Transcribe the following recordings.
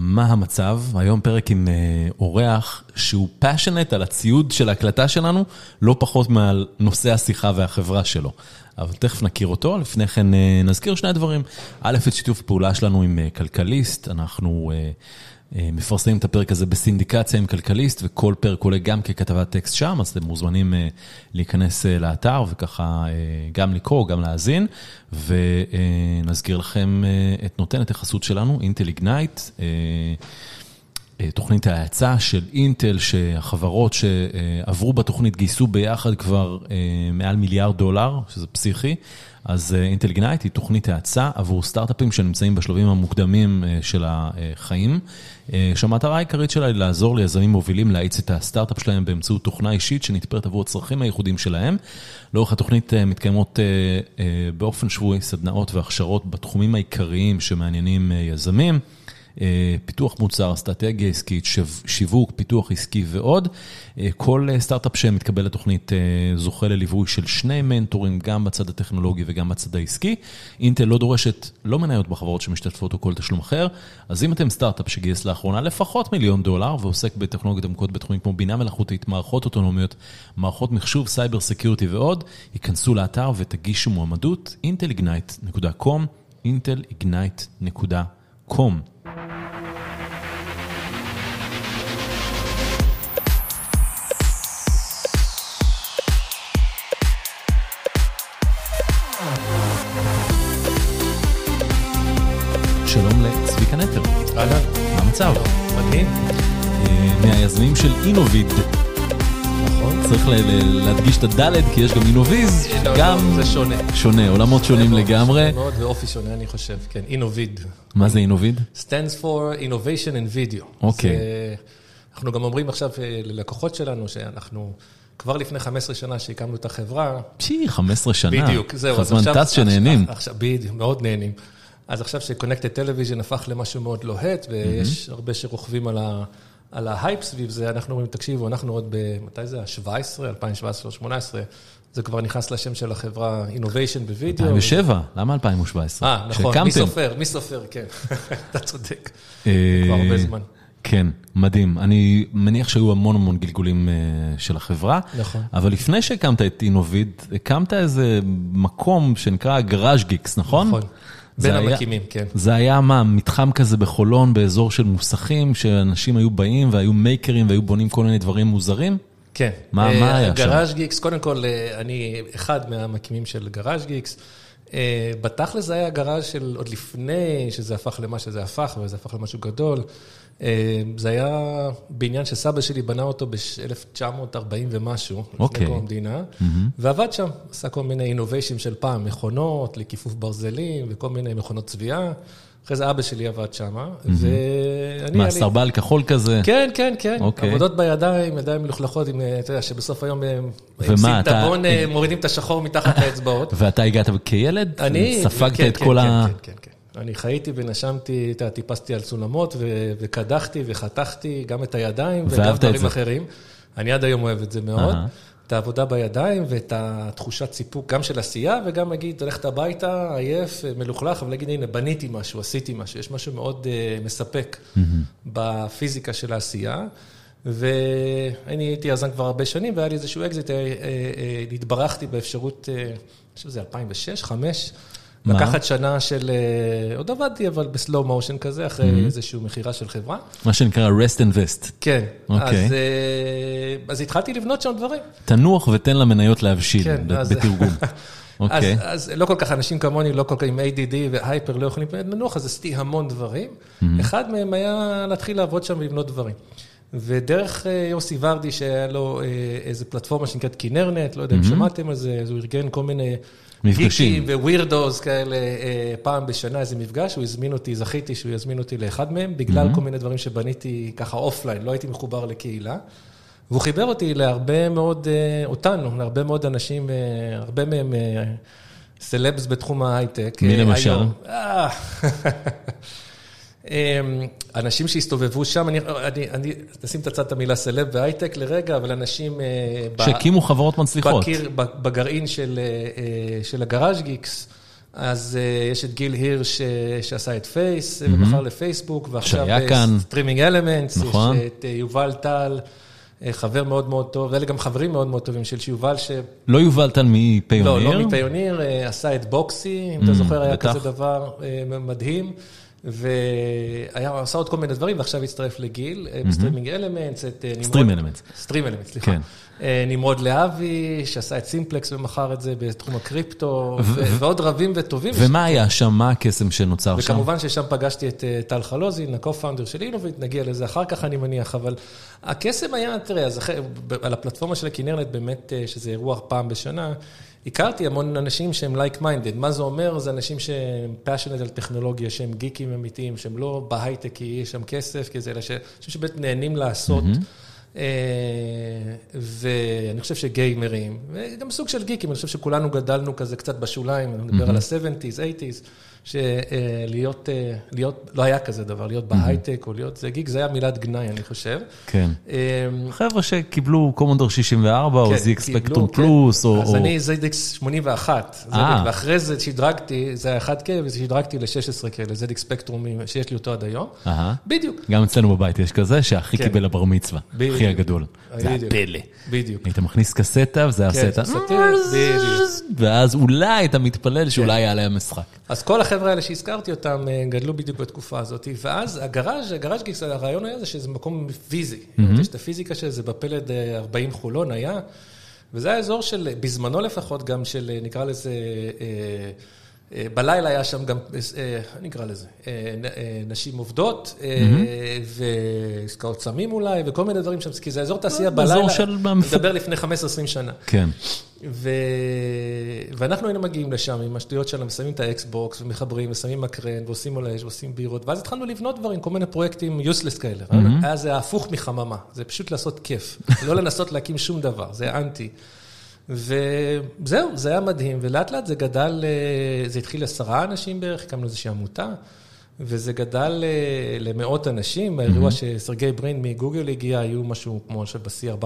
מה המצב? היום פרק עם אורח שהוא פאשונט על הציוד של ההקלטה שלנו, לא פחות מעל נושא השיחה והחברה שלו. אבל תכף נכיר אותו, לפני כן נזכיר שני דברים. א', את שיתוף פעולה שלנו עם כלכליסט, אנחנו מפרסמים את הפרק הזה בסינדיקציה עם כלכליסט, וכל פרק עולה גם ככתבת טקסט שם, אז אתם מוזמנים להיכנס לאתר וככה גם לקרוא, גם להאזין. ונזכיר לכם את נותנת החסות שלנו, אינטל איגנייט, תוכנית ההאצה של אינטל, שהחברות שעברו בתוכנית גייסו ביחד כבר מעל מיליארד דולר, שזה פסיכי. אז אינטל איגנייט היא תוכנית האצה עבור סטארט-אפים שנמצאים בשלבים המוקדמים של החיים, שהמטרה העיקרית שלה היא לעזור ליזמים מובילים להאיץ את הסטארט-אפ שלהם באמצעות תוכנה אישית שנתפרת עבור הצרכים הייחודיים שלהם. לאורך התוכנית מתקיימות באופן שבועי סדנאות והכשרות בתחומים העיקריים שמעניינים יזמים. פיתוח מוצר, אסטרטגיה עסקית, שיווק, פיתוח עסקי ועוד. כל סטארט-אפ שמתקבל לתוכנית זוכה לליווי של שני מנטורים, גם בצד הטכנולוגי וגם בצד העסקי. אינטל לא דורשת, לא מניות בחברות שמשתתפות או כל תשלום אחר, אז אם אתם סטארט-אפ שגייס לאחרונה לפחות מיליון דולר ועוסק בטכנולוגיות עמוקות בתחומים כמו בינה מלאכותית, מערכות אוטונומיות, מערכות מחשוב, סייבר סקיורטי ועוד, היכנסו לאתר ותגישו מועמדות, intelignite.com, intelignite.com. המצב? מדהים. מהיזמים של אינוביד. נכון. צריך להדגיש את הדלת, כי יש גם אינוויז, גם... זה שונה. שונה, עולמות שונים לגמרי. מאוד ואופי שונה, אני חושב, כן. אינוביד. מה זה אינוביד? stands for Innovation in Video. אוקיי. אנחנו גם אומרים עכשיו ללקוחות שלנו שאנחנו... כבר לפני 15 שנה שהקמנו את החברה. פשי, 15 שנה. בדיוק, זהו. הזמן טס שנהנים. עכשיו, בדיוק, מאוד נהנים. אז עכשיו ש-Connected Television הפך למשהו מאוד לוהט, ויש הרבה שרוכבים על ההייפ סביב זה, אנחנו אומרים, תקשיבו, אנחנו עוד ב... מתי זה? ה-17, 2017 או 2018, זה כבר נכנס לשם של החברה Innovation בווידאו. 2007, למה 2017? אה, נכון, מי סופר, מי סופר, כן. אתה צודק. כבר הרבה זמן. כן, מדהים. אני מניח שהיו המון המון גלגולים של החברה. נכון. אבל לפני שהקמת את אינוביד, הקמת איזה מקום שנקרא גראז' גיקס, נכון? נכון. בין המקימים, כן. זה היה מה, מתחם כזה בחולון, באזור של מוסכים, שאנשים היו באים והיו מייקרים והיו בונים כל מיני דברים מוזרים? כן. מה היה שם? גראז' גיקס, קודם כל, אני אחד מהמקימים של גראז' גיקס. בתכל'ס זה היה גראז' של עוד לפני שזה הפך למה שזה הפך, וזה הפך למשהו גדול. זה היה בעניין שסבא שלי בנה אותו ב-1940 ומשהו, לפני קום המדינה, ועבד שם, עשה כל מיני אינוביישנים של פעם, מכונות לכיפוף ברזלים וכל מיני מכונות צביעה. אחרי זה אבא שלי עבד שם, ואני... מה, סרבל כחול כזה? כן, כן, כן. עבודות בידיים, ידיים מלוכלכות, אתה יודע, שבסוף היום ומה, אתה... מורידים את השחור מתחת לאצבעות. ואתה הגעת כילד? אני... ספגת את כל ה... כן, כן, כן. אני חייתי ונשמתי, אתה יודע, טיפסתי על סולמות וקדחתי וחתכתי גם את הידיים וגם דברים אחרים. אני עד היום אוהב את זה מאוד. את העבודה בידיים ואת התחושת סיפוק, גם של עשייה וגם להגיד, ללכת הביתה, עייף, מלוכלך, אבל להגיד, הנה, בניתי משהו, עשיתי משהו, יש משהו מאוד מספק בפיזיקה של העשייה. ואני הייתי יזם כבר הרבה שנים, והיה לי איזשהו אקזיט, התברכתי באפשרות, אני חושב שזה 2006, 2005. לקחת שנה של, עוד עבדתי, אבל בסלואו מושן כזה, אחרי איזושהי מכירה של חברה. מה שנקרא rest and vest. כן, אז התחלתי לבנות שם דברים. תנוח ותן למניות להבשיל, בתרגום. אז לא כל כך אנשים כמוני, לא כל כך עם ADD והייפר לא יכולים לנוח, אז עשיתי המון דברים. אחד מהם היה להתחיל לעבוד שם ולבנות דברים. ודרך יוסי ורדי, שהיה לו איזו פלטפורמה שנקראת כינרנט, לא יודע אם שמעתם על זה, אז הוא ארגן כל מיני... מפגשים. weirdos כאלה, פעם בשנה איזה מפגש, הוא הזמין אותי, זכיתי שהוא יזמין אותי לאחד מהם, בגלל כל מיני דברים שבניתי ככה אופליין, לא הייתי מחובר לקהילה. והוא חיבר אותי להרבה מאוד, אותנו, להרבה מאוד אנשים, הרבה מהם סלבס בתחום ההייטק. מי למשל? אנשים שהסתובבו שם, אני אשים בצד את המילה סלב והייטק לרגע, אבל אנשים... שהקימו חברות מצליחות. בגרעין של ה Garage Geeks, אז יש את גיל הירש שעשה את Face, ומכר לפייסבוק, ועכשיו... Streaming Elements, נכון. יש את יובל טל. חבר מאוד מאוד טוב, ואלה גם חברים מאוד מאוד טובים של יובל ש... לא יובל טל מ Payoneer? לא, לא מ Payoneer, עשה את Boxee, אם אתה זוכר, היה כזה דבר מדהים. ועשה עוד כל מיני דברים, ועכשיו הצטרף לגיל, ב Streaming Elements, את נמרוד... StreamElements. StreamElements, סליחה. כן. נמרוד להבי, שעשה את סימפלקס ומכר את זה בתחום הקריפטו, ועוד רבים וטובים. ומה היה שם? מה הקסם שנוצר שם? וכמובן ששם פגשתי את טל חלוזין, ה-co-founder של אינוביט, נגיע לזה אחר כך אני מניח, אבל הקסם היה, תראה, על הפלטפורמה של הכנרנט, באמת, שזה אירוע פעם בשנה, הכרתי המון אנשים שהם like-minded. מה זה אומר? זה אנשים שהם passionate על טכנולוגיה, שהם גיקים אמיתיים, שהם לא בהייטק כי יש שם כסף, כי זה אלה אנשים שבאמת נהנים לעשות. Mm-hmm. ואני חושב שגיימרים, וגם סוג של גיקים, אני חושב שכולנו גדלנו כזה קצת בשוליים, אני מדבר. על ה-70's, 80's. שלהיות, להיות, לא היה כזה דבר, להיות בהייטק או להיות זה גיג, זה היה מילת גנאי, אני חושב. כן. חבר'ה שקיבלו קומונדור 64, או זיק ספקטרום פלוס, או... אז אני ZX 81, ואחרי זה שדרגתי, זה היה 1K, ושדרגתי ל-16K, לZX ספקטרום שיש לי אותו עד היום. בדיוק. גם אצלנו בבית יש כזה, שהכי קיבל לבר מצווה, הכי הגדול. זה הפלא. בדיוק. היית מכניס קסטה, וזה היה סטה. ואז אולי אתה מתפלל שאולי יעלה המשחק. אז כל החבר'ה האלה שהזכרתי אותם, אה, גדלו בדיוק בתקופה הזאת, ואז הגראז', הגראז' גיקס, הרעיון היה זה שזה מקום פיזי. יש את הפיזיקה של זה בפלד 40 אה, חולון היה, וזה האזור של, בזמנו לפחות, גם של, אה, נקרא לזה... בלילה היה שם גם, אני אקרא לזה, נשים עובדות, ועסקאות סמים אולי, וכל מיני דברים שם, כי זה אזור תעשייה בלילה, של... מדבר לפני 15-20 שנה. כן. ו... ואנחנו היינו מגיעים לשם עם השטויות שלנו, ושמים את האקסבוקס, ומחברים, ושמים מקרן, ועושים עולה אש, ועושים בירות, ואז התחלנו לבנות דברים, כל מיני פרויקטים יוסלס כאלה. Mm-hmm. היה זה הפוך מחממה, זה פשוט לעשות כיף, לא לנסות להקים שום דבר, זה אנטי. וזהו, זה היה מדהים, ולאט לאט זה גדל, אה, זה התחיל עשרה אנשים בערך, הקמנו איזושהי עמותה. וזה גדל אה, למאות אנשים, באירוע שסרגי ברין מגוגל הגיע, היו משהו כמו שבשיא 400-500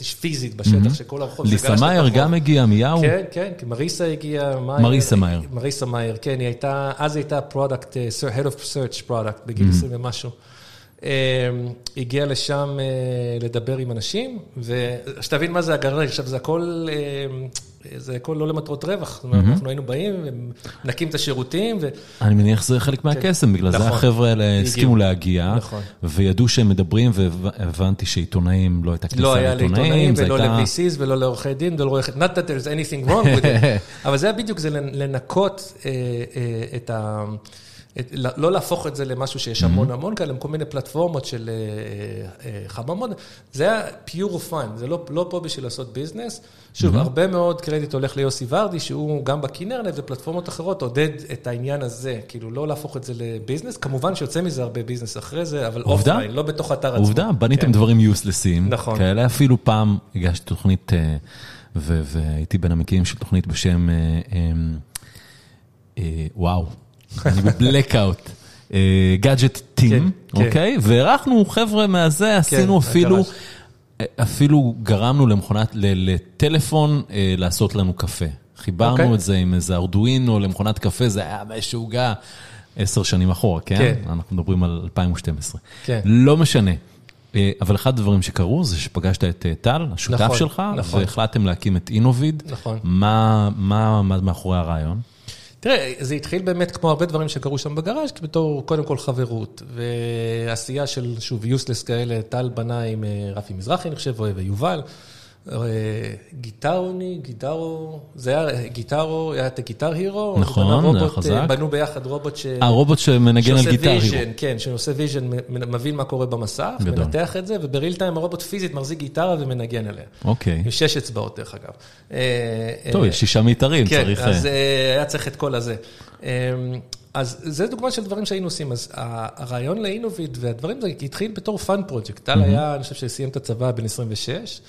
איש פיזית בשטח, שכל הרחוב... ליסה מאייר גם הגיע מיהו? כן, כן, מריסה הגיעה, מריסה מאייר. מריסה מאייר, כן, היא הייתה, אז הייתה product, אה, Head of Search product, בגיל 20 ומשהו. הגיע לשם לדבר עם אנשים, ושתבין מה זה הגרר, עכשיו זה הכל... זה הכל לא למטרות רווח, זאת אומרת, אנחנו היינו באים ומנקים את השירותים. אני מניח שזה חלק מהקסם, בגלל זה נכון. החבר'ה האלה הסכימו להגיע, נכון. וידעו שהם מדברים, והבנתי שעיתונאים, לא הייתה כניסה לעיתונאים. לא היה לעיתונאים ולא ל-VCs ולא לעורכי דין ולא לעורכי... Not that there's anything wrong with it, אבל זה בדיוק, זה לנקות אה, אה, את ה... לא להפוך את זה למשהו שיש המון המון כאלה, כל מיני פלטפורמות של אה, אה, חממון. זה היה pure fun, זה לא, לא פה בשביל לעשות ביזנס. שוב, הרבה מאוד קרדיט הולך ליוסי ורדי, שהוא גם בכינרנט ופלטפורמות אחרות עודד את העניין הזה, כאילו לא להפוך את זה לביזנס. כמובן שיוצא מזה הרבה ביזנס אחרי זה, אבל אופליין, לא בתוך אתר עצמו. עובדה, בניתם כן. דברים useless ים. נכון. כאלה אפילו פעם הגשתי תוכנית, אה, והייתי בין המקימים של תוכנית בשם, וואו. אני בבלקאוט. גאדג'ט טים, אוקיי? והערכנו חבר'ה מהזה, כן, עשינו אפילו, אפילו גרמנו למכונת, לטלפון אה, לעשות לנו קפה. חיברנו אוקיי. את זה עם איזה ארדואינו למכונת קפה, זה היה משוגע עשר שנים אחורה, כן? כן. אנחנו מדברים על 2012. כן. לא משנה. אה, אבל אחד הדברים שקרו זה שפגשת את אה, טל, השותף נכון, שלך, נכון. והחלטתם להקים את אינוביד. נכון. מה עמד מאחורי הרעיון? תראה, זה התחיל באמת כמו הרבה דברים שקרו שם בגראז' בתור קודם כל חברות, ועשייה של, שוב, useless כאלה, טל בנה עם אה, רפי מזרחי, אני חושב, ויובל. גיטרוני, גיטרו, זה היה גיטרו, היה את ה Guitar Hero. נכון, זה היה חזק. בנו ביחד רובוט ש... הרובוט שמנגן על Guitar Hero. כן, שעושה vision, מבין מה קורה במסך, מנתח את זה, וב real time הרובוט פיזית מחזיק גיטרה ומנגן עליה. אוקיי. עם שש אצבעות, דרך אגב. אה, טוב, יש שישה מיתרים, כן, צריך... כן, אז אה, היה צריך את כל הזה. אז זה דוגמה של דברים שהיינו עושים. אז הרעיון לאינוביד והדברים, זה התחיל בתור fun project. טל היה, אני חושב שסיים את הצבא בן 26.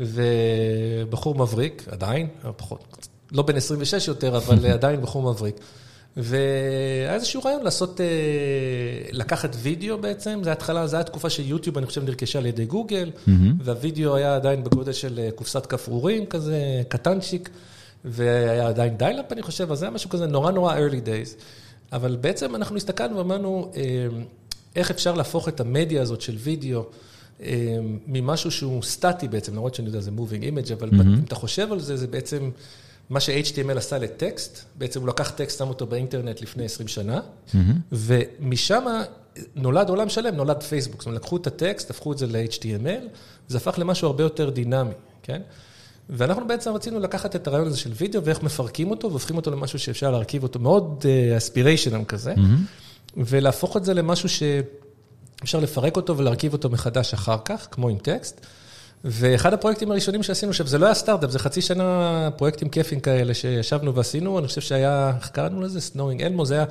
ובחור מבריק, עדיין, פחות, לא בן 26 יותר, אבל עדיין בחור מבריק. והיה איזשהו רעיון לעשות, אה, לקחת וידאו בעצם, זו התחלה, זו הייתה תקופה שיוטיוב, אני חושב, נרכשה על ידי גוגל, והווידאו היה עדיין בגודל של אה, קופסת גפרורים כזה, קטנצ'יק. והיה עדיין dial-up, אני חושב, אז זה היה משהו כזה נורא נורא early days. אבל בעצם אנחנו הסתכלנו ואמרנו, איך אפשר להפוך את המדיה הזאת של וידאו ממשהו שהוא סטטי בעצם, למרות שאני יודע, זה moving image, אבל mm-hmm. אם אתה חושב על זה, זה בעצם מה ש-HTML עשה לטקסט, בעצם הוא לקח טקסט, שם אותו באינטרנט לפני 20 שנה, mm-hmm. ומשם נולד עולם שלם, נולד פייסבוק. זאת אומרת, לקחו את הטקסט, הפכו את זה ל-HTML, זה הפך למשהו הרבה יותר דינמי, כן? ואנחנו בעצם רצינו לקחת את הרעיון הזה של וידאו ואיך מפרקים אותו והופכים אותו למשהו שאפשר להרכיב אותו, מאוד aspirational uh, כזה, mm-hmm. ולהפוך את זה למשהו שאפשר לפרק אותו ולהרכיב אותו מחדש אחר כך, כמו עם טקסט. ואחד הפרויקטים הראשונים שעשינו, עכשיו זה לא היה סטארט-אפ, זה חצי שנה פרויקטים כיפים כאלה שישבנו ועשינו, אני חושב שהיה, איך קראנו לזה? Snowing Elmo, זה היה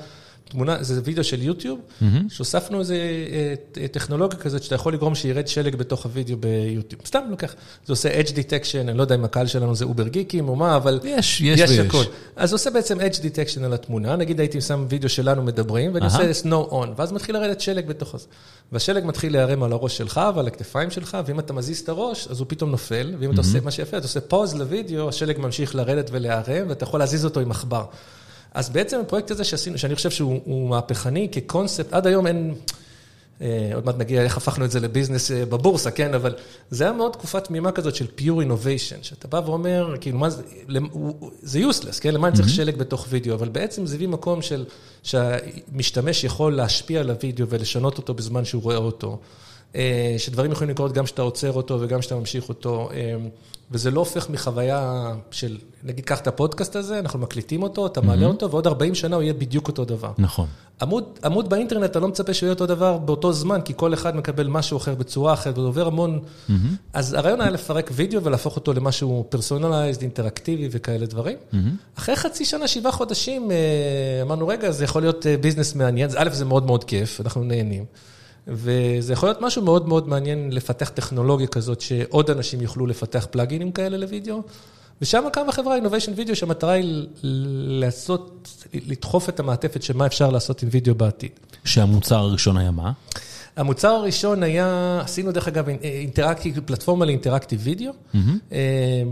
תמונה, זה וידאו של יוטיוב, mm-hmm. שהוספנו איזה אה, טכנולוגיה כזאת שאתה יכול לגרום שירד שלג בתוך הוידאו ביוטיוב. סתם לוקח, זה עושה Edge Detection, אני לא יודע אם הקהל שלנו זה over גיקים או מה, אבל יש, יש, יש ויש. הכל. אז עושה בעצם Edge Detection על התמונה, נגיד הייתי שם וידאו שלנו מדברים, ואני עושה Snow On, ואז מתחיל לרדת שלג בתוך זה. והשלג מתחיל להיערם על הראש שלך ועל הכתפיים שלך, ואם אתה מזיז את הראש, אז הוא פתאום נופל, ואם mm-hmm. אתה עושה מה שיפה, אתה עושה pause לוידאו, השלג ממשיך לרדת ולהיערם, ואתה יכול להזיז אותו עם עכבר. אז בעצם הפרויקט הזה שעשינו, שאני חושב שהוא מהפכני כקונספט, עד היום אין, אה, עוד מעט נגיע איך הפכנו את זה לביזנס אה, בבורסה, כן, אבל זה היה מאוד תקופת תמימה כזאת של pure innovation, שאתה בא ואומר, כאילו, מה זה, זה useless, כן, למה אני צריך שלג בתוך וידאו, אבל בעצם זה הביא מקום של, שהמשתמש יכול להשפיע על הוידאו ולשנות אותו בזמן שהוא רואה אותו. אה, שדברים יכולים לקרות גם כשאתה עוצר אותו וגם כשאתה ממשיך אותו, אה, וזה לא הופך מחוויה של, נגיד, קח את הפודקאסט הזה, אנחנו מקליטים אותו, אתה מעלה mm-hmm. אותו, ועוד 40 שנה הוא יהיה בדיוק אותו דבר. נכון. עמוד, עמוד באינטרנט, אתה לא מצפה שהוא יהיה אותו דבר באותו זמן, כי כל אחד מקבל משהו אחר בצורה אחרת, ועובר המון... Mm-hmm. אז הרעיון היה לפרק וידאו ולהפוך אותו למשהו פרסונליזד, אינטראקטיבי וכאלה דברים. Mm-hmm. אחרי חצי שנה, שבעה חודשים, אה, אמרנו, רגע, זה יכול להיות ביזנס מעניין, א', זה מאוד מאוד כיף, אנחנו נהנים. וזה יכול להיות משהו מאוד מאוד מעניין לפתח טכנולוגיה כזאת, שעוד אנשים יוכלו לפתח פלאגינים כאלה לוידאו. ושם קמה חברה Innovation Video, שהמטרה היא לעשות, לדחוף את המעטפת של מה אפשר לעשות עם וידאו בעתיד. שהמוצר הראשון היה מה? המוצר הראשון היה, עשינו דרך אגב אינטראקטיב, פלטפורמה לאינטראקטיב וידאו,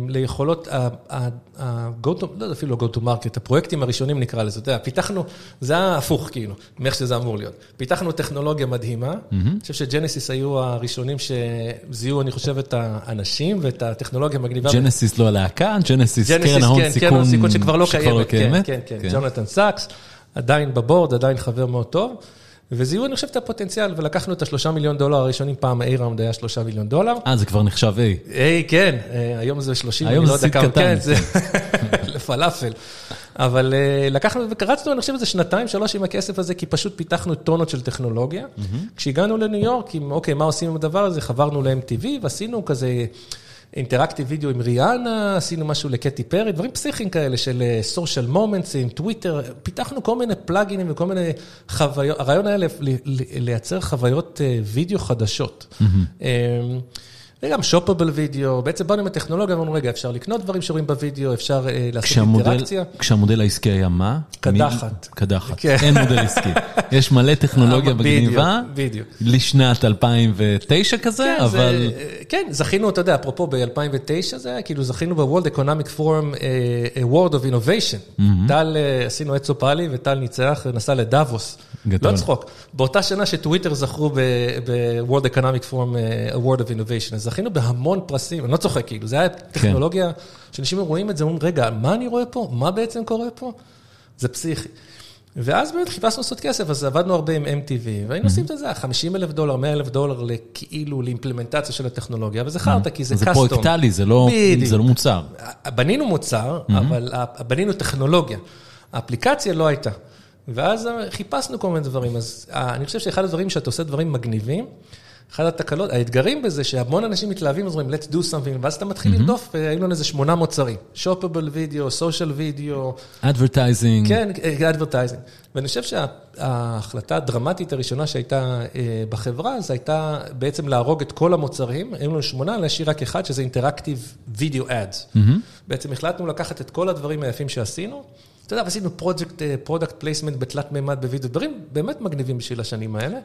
ליכולות, ה-go to, לא אפילו לא go to market, הפרויקטים הראשונים נקרא לזה, אתה יודע, פיתחנו, זה היה הפוך כאילו, מאיך שזה אמור להיות. פיתחנו טכנולוגיה מדהימה, אני חושב שג'נסיס היו הראשונים שזיהו, אני חושב, את האנשים ואת הטכנולוגיה המגניבה. ג'נסיס לא הלהקה, ג'נסיס קרן ההון סיכון, קרן ההון סיכון שכבר לא קיימת, כן, כן, כן, ג'ונתן סאקס, עדיין ב board, עדיין חבר מאוד טוב. וזיהו, אני חושב, את הפוטנציאל, ולקחנו את השלושה מיליון דולר הראשונים, פעם ה-A-round היה שלושה מיליון דולר. אה, זה כבר נחשב A. A, כן, אה, היום זה שלושים, היום זה seed קטן. כן, זה לפלאפל. אבל אה, לקחנו וקרצנו, אני חושב, איזה שנתיים, שלוש עם הכסף הזה, כי פשוט פיתחנו טונות של טכנולוגיה. כשהגענו לניו יורק, עם, אוקיי, מה עושים עם הדבר הזה? חברנו ל-MTV, ועשינו כזה... interactive video עם ריאנה, עשינו משהו לקטי פרי, דברים פסיכיים כאלה של social moments עם טוויטר, פיתחנו כל מיני plugin ים וכל מיני חוויות, הרעיון היה לייצר חוויות אה, וידאו חדשות. וגם shoppable video, בעצם באנו עם הטכנולוגיה, אמרנו, רגע, אפשר לקנות דברים שרואים בווידאו, אפשר uh, לעשות אינטראקציה. כשהמודל העסקי היה מה? קדחת. קדחת, כן. אין מודל עסקי. יש מלא טכנולוגיה בגניבה, בדיוק. לשנת 2009 כזה, כן, אבל... זה, כן, זכינו, אתה יודע, אפרופו ב-2009 זה היה, כאילו זכינו ב-World Economic Forum, uh, Award of Innovation. טל, uh, עשינו אצו פאלי, וטל ניצח, נסע לדאבוס. גדול. לא צחוק. באותה שנה שטוויטר זכרו ב-World Economic Forum Award of Innovation. זכינו בהמון פרסים, אני לא צוחק, כאילו, זה היה טכנולוגיה, שאנשים רואים את זה, אומרים, רגע, מה אני רואה פה? מה בעצם קורה פה? זה פסיכי. ואז באמת חיפשנו לעשות כסף, אז עבדנו הרבה עם MTV, והיינו עושים את זה, 50 אלף דולר, 100 אלף דולר, כאילו לאימפלמנטציה של הטכנולוגיה, וזה חרטא, כי זה קאסטום. זה פרויקטלי, זה לא מוצר. בנינו מוצר, אבל בנינו טכנולוגיה. האפליקציה לא הייתה. ואז חיפשנו כל מיני דברים, אז אני חושב שאחד הדברים שאתה עושה דברים מגניבים, אחת התקלות, האתגרים בזה שהמון אנשים מתלהבים ואומרים, let's do something, ואז אתה מתחיל mm-hmm. לרדוף, והיו לנו איזה שמונה מוצרים, shoppable video, social video. advertising. כן, advertising. ואני חושב שההחלטה הדרמטית הראשונה שהייתה אה, בחברה, זה הייתה בעצם להרוג את כל המוצרים, היו לנו שמונה, להשאיר רק אחד, שזה interactive video ads. Mm-hmm. בעצם החלטנו לקחת את כל הדברים היפים שעשינו. אתה יודע, עשינו product placement בתלת מימד בווידאו, דברים באמת מגניבים בשביל השנים האלה.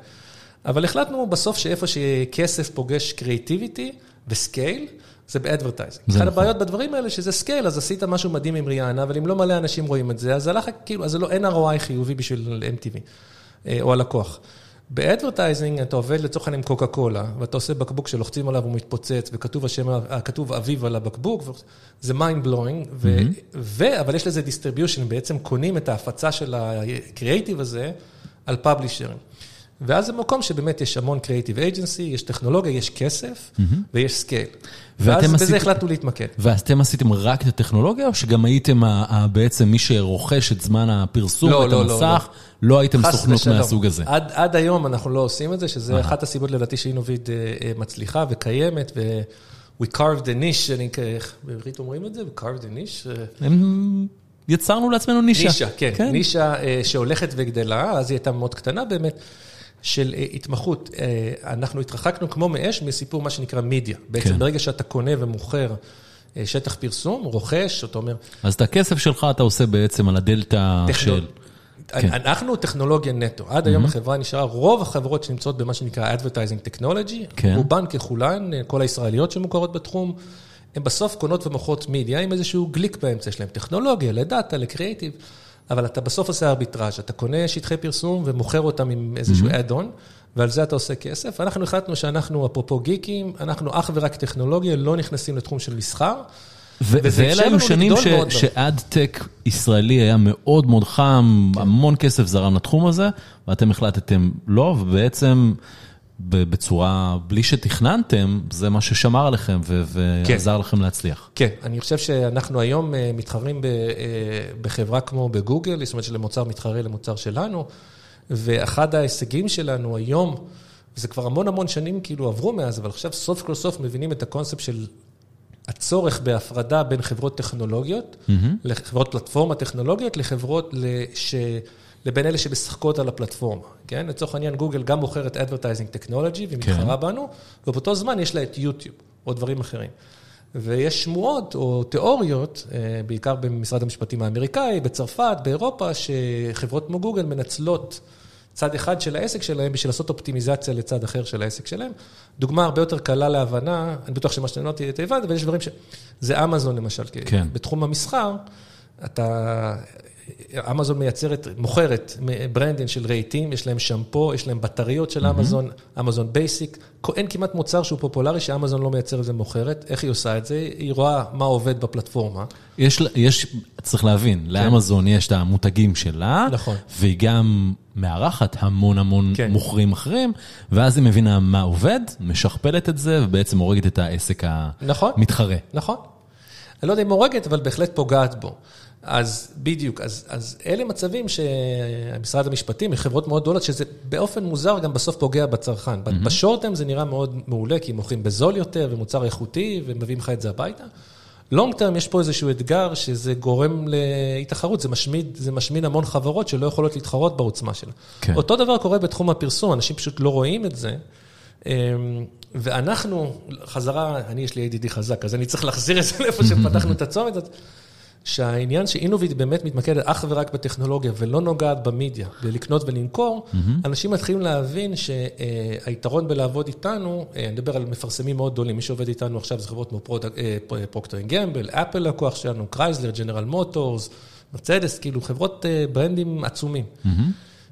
אבל החלטנו בסוף שאיפה שכסף פוגש creativity, ו scale, זה ב advertising. אחת נכון. הבעיות בדברים האלה שזה scale, אז עשית משהו מדהים עם ריאנה, אבל אם לא מלא אנשים רואים את זה, אז הלך, כאילו, אז לא, אין ROI חיובי בשביל MTV, אה, או הלקוח. ב advertising אתה עובד לצורך העניין עם קוקה קולה, ואתה עושה בקבוק שלוחצים עליו הוא מתפוצץ, וכתוב השם, כתוב אביב על הבקבוק, זה mind blowing, ו, mm-hmm. ו, אבל יש לזה distribution, בעצם קונים את ההפצה של הקריאייטיב הזה על publisher ים. ואז זה מקום שבאמת יש המון creative agency, יש טכנולוגיה, יש כסף mm-hmm. ויש scale. ואז בזה. החלטנו להתמקד. ואתם עשיתם רק את הטכנולוגיה, או שגם הייתם בעצם מי שרוכש את זמן הפרסום לא, ואת לא, המסך? לא, לא. לא הייתם סוכנות מהסוג הזה. עד, עד היום אנחנו לא עושים את זה, שזה אחת הסיבות לדעתי שאינוביד אה, אה, מצליחה וקיימת, ו... We carved a niche, אני, איך בעברית אומרים את זה? We carved a niche? הם... יצרנו לעצמנו נישה. נישה, כן. כן. נישה אה, שהולכת וגדלה, אז היא הייתה מאוד קטנה באמת. של התמחות. אנחנו התרחקנו כמו מאש מסיפור מה שנקרא מידיה. בעצם כן. ברגע שאתה קונה ומוכר שטח פרסום, רוכש, אתה אומר... אז את הכסף שלך אתה עושה בעצם על הדלתא של... כן. אנחנו טכנולוגיה נטו. עד היום החברה נשארה, רוב החברות שנמצאות במה שנקרא Advertising Technology, כן. רובן ככולן, כל הישראליות שמוכרות בתחום, הן בסוף קונות ומוכרות מידיה עם איזשהו גליק באמצע, יש להם טכנולוגיה, לדאטה, לקריאיטיב, אבל אתה בסוף עושה ארביטראז', אתה קונה שטחי פרסום ומוכר אותם עם איזשהו אד-און. ועל זה אתה עושה כסף. אנחנו החלטנו שאנחנו, אפרופו גיקים, אנחנו אך ורק טכנולוגיה, לא נכנסים לתחום של מסחר. ואלה היו שנים שאד-טק ישראלי היה מאוד מאוד חם, כן. המון כסף זרם לתחום הזה, ואתם החלטתם לא, ובעצם בצורה, בלי שתכננתם, זה מה ששמר עליכם ועזר כן. לכם להצליח. כן, אני חושב שאנחנו היום אה, מתחרים אה, בחברה כמו בגוגל, זאת אומרת שלמוצר מתחרה למוצר שלנו, ואחד ההישגים שלנו היום, זה כבר המון המון שנים כאילו עברו מאז, אבל עכשיו סוף כל סוף מבינים את הקונספט של הצורך בהפרדה בין חברות טכנולוגיות, mm-hmm. לחברות פלטפורמה טכנולוגיות, לחברות לש... לבין אלה שמשחקות על הפלטפורמה, כן? לצורך העניין, גוגל גם מוכרת Advertising Technology והיא כן. מתחרה בנו, ובאותו זמן יש לה את יוטיוב או דברים אחרים. ויש שמועות או תיאוריות, אה, בעיקר במשרד המשפטים האמריקאי, בצרפת, באירופה, שחברות כמו גוגל מנצלות צד אחד של העסק שלהם בשביל לעשות אופטימיזציה לצד אחר של העסק שלהם. דוגמה הרבה יותר קלה להבנה, אני בטוח שמה שאתם אמרתי, אתה הבנת, אבל יש דברים ש... זה אמזון למשל, כן. בתחום המסחר, אתה... אמזון מייצרת, מוכרת branding של רהיטים, יש להם שמפו, יש להם בטריות של אמזון, Amazon Basic. אין כמעט מוצר שהוא פופולרי שאמזון לא מייצרת ומוכרת. איך היא עושה את זה? היא רואה מה עובד בפלטפורמה. יש, יש צריך להבין, כן. לאמזון יש את המותגים שלה, נכון. והיא גם מארחת המון המון כן. מוכרים אחרים, ואז היא מבינה מה עובד, משכפלת את זה, ובעצם הורגת את העסק נכון. המתחרה. נכון. אני לא יודע אם הורגת, אבל בהחלט פוגעת בו. אז בדיוק, אז, אז אלה מצבים שמשרד המשפטים, חברות מאוד גדולות, שזה באופן מוזר גם בסוף פוגע בצרכן. Mm-hmm. בשורט-טרם זה נראה מאוד מעולה, כי הם מוכרים בזול יותר ומוצר איכותי ומביאים לך את זה הביתה. לונג טרם יש פה איזשהו אתגר שזה גורם לאי-תחרות, זה משמיד, זה משמיד המון חברות שלא יכולות להתחרות בעוצמה שלה. כן. אותו דבר קורה בתחום הפרסום, אנשים פשוט לא רואים את זה. אמ, ואנחנו, חזרה, אני יש לי ADD חזק, אז אני צריך להחזיר את זה לאיפה שפתחנו את הצומת הזאת. שהעניין שאינוביד באמת מתמקדת אך ורק בטכנולוגיה ולא נוגעת במדיה, בלקנות ולמכור, mm-hmm. אנשים מתחילים להבין שהיתרון בלעבוד איתנו, אה, אני מדבר על מפרסמים מאוד גדולים, מי שעובד איתנו עכשיו זה חברות כמו Procter & Gamble, Apple לקוח שלנו, Chrysler, General Motors, מרצדס, כאילו חברות אה, brand ים עצומים.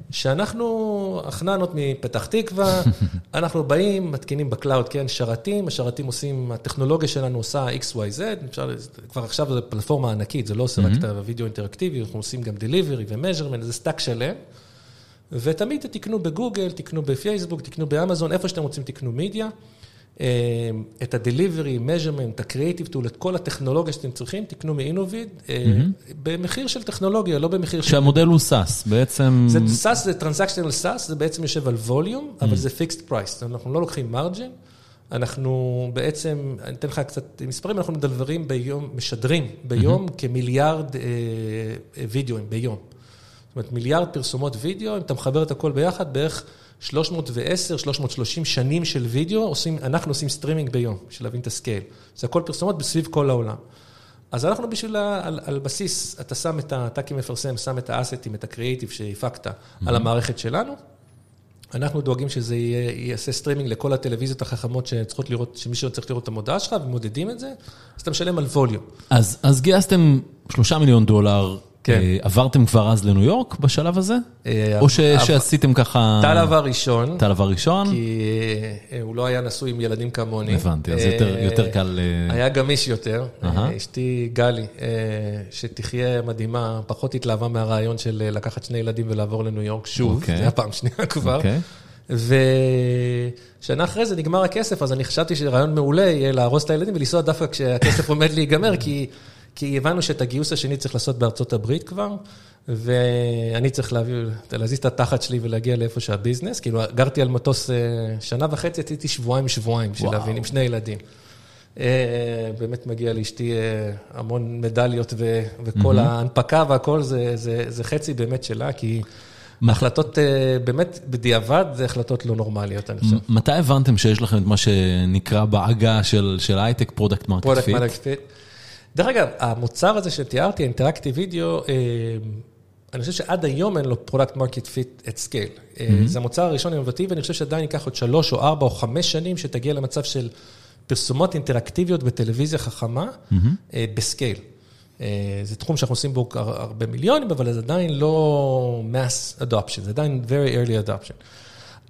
Mm-hmm. שאנחנו החננות מפתח תקווה, אנחנו באים, מתקינים ב cloud, כן, שרתים, השרתים עושים, הטכנולוגיה שלנו עושה XYZ, אפשר, כבר עכשיו זו פלטפורמה ענקית, זה לא עושה רק את הווידאו אינטראקטיבי, אנחנו עושים גם delivery ו measurement, זה stack שלם. ותמיד תקנו בגוגל, תקנו בפייסבוק, תקנו באמזון, איפה שאתם רוצים תקנו מדיה. אה, את ה-delivery, measurement, ה-creative tool, את כל הטכנולוגיה שאתם צריכים, תקנו מאינוביד, אה, במחיר של טכנולוגיה, לא במחיר של... שהמודל הוא SaaS, בעצם... זה SaaS, זה Transactional SaaS, זה בעצם יושב על volume, אבל זה fixed price, אנחנו לא לוקחים margin, אנחנו בעצם, אני אתן לך קצת מספרים, אנחנו מדלוורים ביום, משדרים ביום כמיליארד אה, וידאוים ביום. זאת אומרת, מיליארד פרסומות וידאו, אם אתה מחבר את הכל ביחד, בערך... 310, 330 שנים של וידאו, עושים, אנחנו עושים סטרימינג ביום, בשביל להבין את ה scale. זה הכל פרסומות בסביב כל העולם. אז אנחנו בשביל, על, על בסיס, אתה שם את ה... אתה כמפרסם, שם את ה asset ים, את הקריאיטיב שהפקת mm-hmm. על המערכת שלנו, אנחנו דואגים שזה יהיה, יעשה סטרימינג לכל הטלוויזיות החכמות שצריכות לראות, שמישהו צריך לראות את המודעה שלך, ומודדים את זה, אז אתה משלם על volume. אז, אז גייסתם שלושה מיליון דולר עברתם כבר אז לניו יורק בשלב הזה? אה, או שעשיתם ככה... טל עבר ראשון. טל עבר ראשון? כי אה, הוא לא היה נשוי עם ילדים כמוני. הבנתי, אז יותר קל... היה גמיש יותר. אשתי גלי, שתחיה מדהימה, פחות התלהבה מהרעיון של לקחת שני ילדים ולעבור לניו יורק שוב. אוקיי. זה היה פעם שנייה כבר. אוקיי. ושנה אחרי זה נגמר הכסף, אז אני חשבתי שרעיון מעולה יהיה להרוס את הילדים ולנסוע דווקא כשהכסף עומד להיגמר, כי... כי הבנו שאת הגיוס השני צריך לעשות בארצות הברית כבר, ואני צריך להביא, להזיז את התחת שלי ולהגיע לאיפה שה business. כאילו, גרתי על מטוס אה, שנה וחצי, יצאתי שבועיים שבועיים, בשביל להבין, עם שני ילדים. אה, באמת מגיע לאשתי אה, המון מדליות, וכל ההנפקה והכל, זה חצי באמת שלה, כי... החלטות באמת בדיעבד זה החלטות לא נורמליות, אני חושב. מתי הבנתם שיש לכם את מה שנקרא בעגה של הייטק, product market fit? product market fit. דרך אגב, המוצר הזה שתיארתי, ה interactive video, אה, אני חושב שעד היום אין לו product market fit at scale. זה המוצר הראשון האינובטיבי, ואני חושב שעדיין ייקח עוד שלוש או ארבע או חמש שנים שתגיע למצב של פרסומות אינטראקטיביות בטלוויזיה חכמה אה, ב scale. אה, זה תחום שאנחנו עושים בו הרבה מיליונים, אבל זה עדיין לא mass adoption, זה עדיין very early adoption.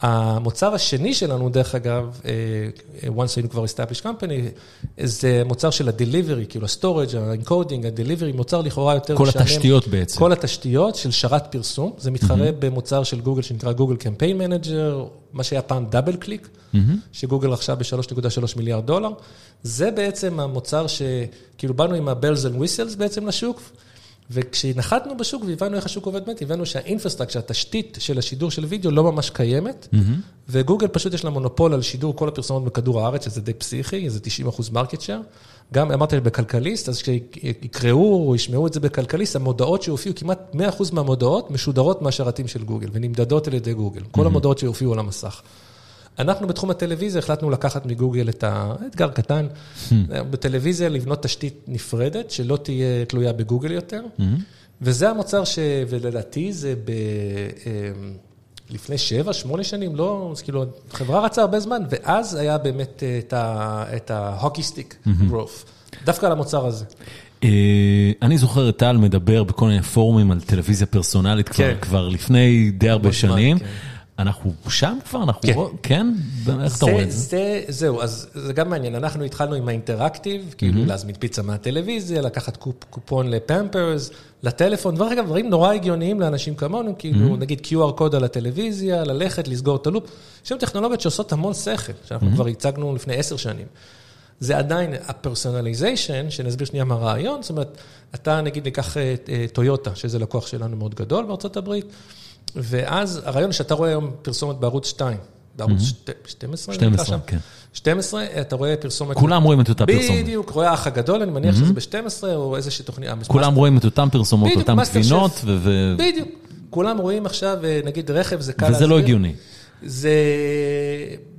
המוצר השני שלנו, דרך אגב, uh, once היינו כבר established company, זה מוצר של ה-delivery, כאילו ה-storage, ה-encoding, ה-delivery, מוצר לכאורה יותר כל משלם. כל התשתיות בעצם. כל התשתיות של שרת פרסום. זה מתחרה mm-hmm. במוצר של גוגל שנקרא Google Campaign Manager, מה שהיה פעם DoubleClick, mm-hmm. שגוגל רכשה ב-3.3 מיליארד דולר. זה בעצם המוצר שכאילו באנו עם ה-bells and whistles בעצם לשוק. וכשנחתנו בשוק והבנו איך השוק עובד באמת, הבנו שה infrastructure, התשתית של השידור של וידאו לא ממש קיימת, mm-hmm. וגוגל פשוט יש לה מונופול על שידור כל הפרסומות בכדור הארץ, שזה די פסיכי, זה 90 אחוז market share. גם אמרתי בכלכליסט, אז כשיקראו או ישמעו את זה בכלכליסט, המודעות שהופיעו, כמעט 100 אחוז מהמודעות משודרות מהשרתים של גוגל, ונמדדות על ידי גוגל, כל mm-hmm. המודעות שהופיעו על המסך. אנחנו בתחום הטלוויזיה החלטנו לקחת מגוגל את האתגר קטן, hmm. בטלוויזיה לבנות תשתית נפרדת, שלא תהיה תלויה בגוגל יותר. Hmm. וזה המוצר ש... ולדעתי זה ב... אמ, לפני שבע, שמונה שנים, לא, אז כאילו, החברה רצה הרבה זמן, ואז היה באמת את ההוקי סטיק גרוף, דווקא על המוצר הזה. אה, אני זוכר את טל מדבר בכל מיני פורומים על טלוויזיה פרסונלית כבר כן. לפני די הרבה שנים. אנחנו שם כבר? אנחנו כן. כן? איך אתה רואה את זה? זהו, אז זה גם מעניין. אנחנו התחלנו עם האינטראקטיב, כאילו להזמין פיצה מהטלוויזיה, לקחת קופון לפמפרס, לטלפון, דברים אגב, דברים נורא הגיוניים לאנשים כמונו, כאילו נגיד QR קוד על הטלוויזיה, ללכת, לסגור את הלופ. יש לנו טכנולוגיות שעושות המון שכל, שאנחנו כבר הצגנו לפני עשר שנים. זה עדיין הפרסונליזיישן, שנסביר שנייה מה הרעיון, זאת אומרת, אתה נגיד ניקח טויוטה, שזה לקוח שלנו מאוד גדול בארצות הברית. ואז הרעיון שאתה רואה היום פרסומת בערוץ 2, בערוץ 12, 12, כן. 12, אתה רואה פרסומת... כולם רואים את אותה פרסומת. בדיוק, רואה האח הגדול, אני מניח שזה ב-12, או איזושהי תוכנית... כולם רואים את אותן פרסומות, אותן תבינות, ו... בדיוק. כולם רואים עכשיו, נגיד רכב, זה קל להסביר. וזה לא הגיוני. זה,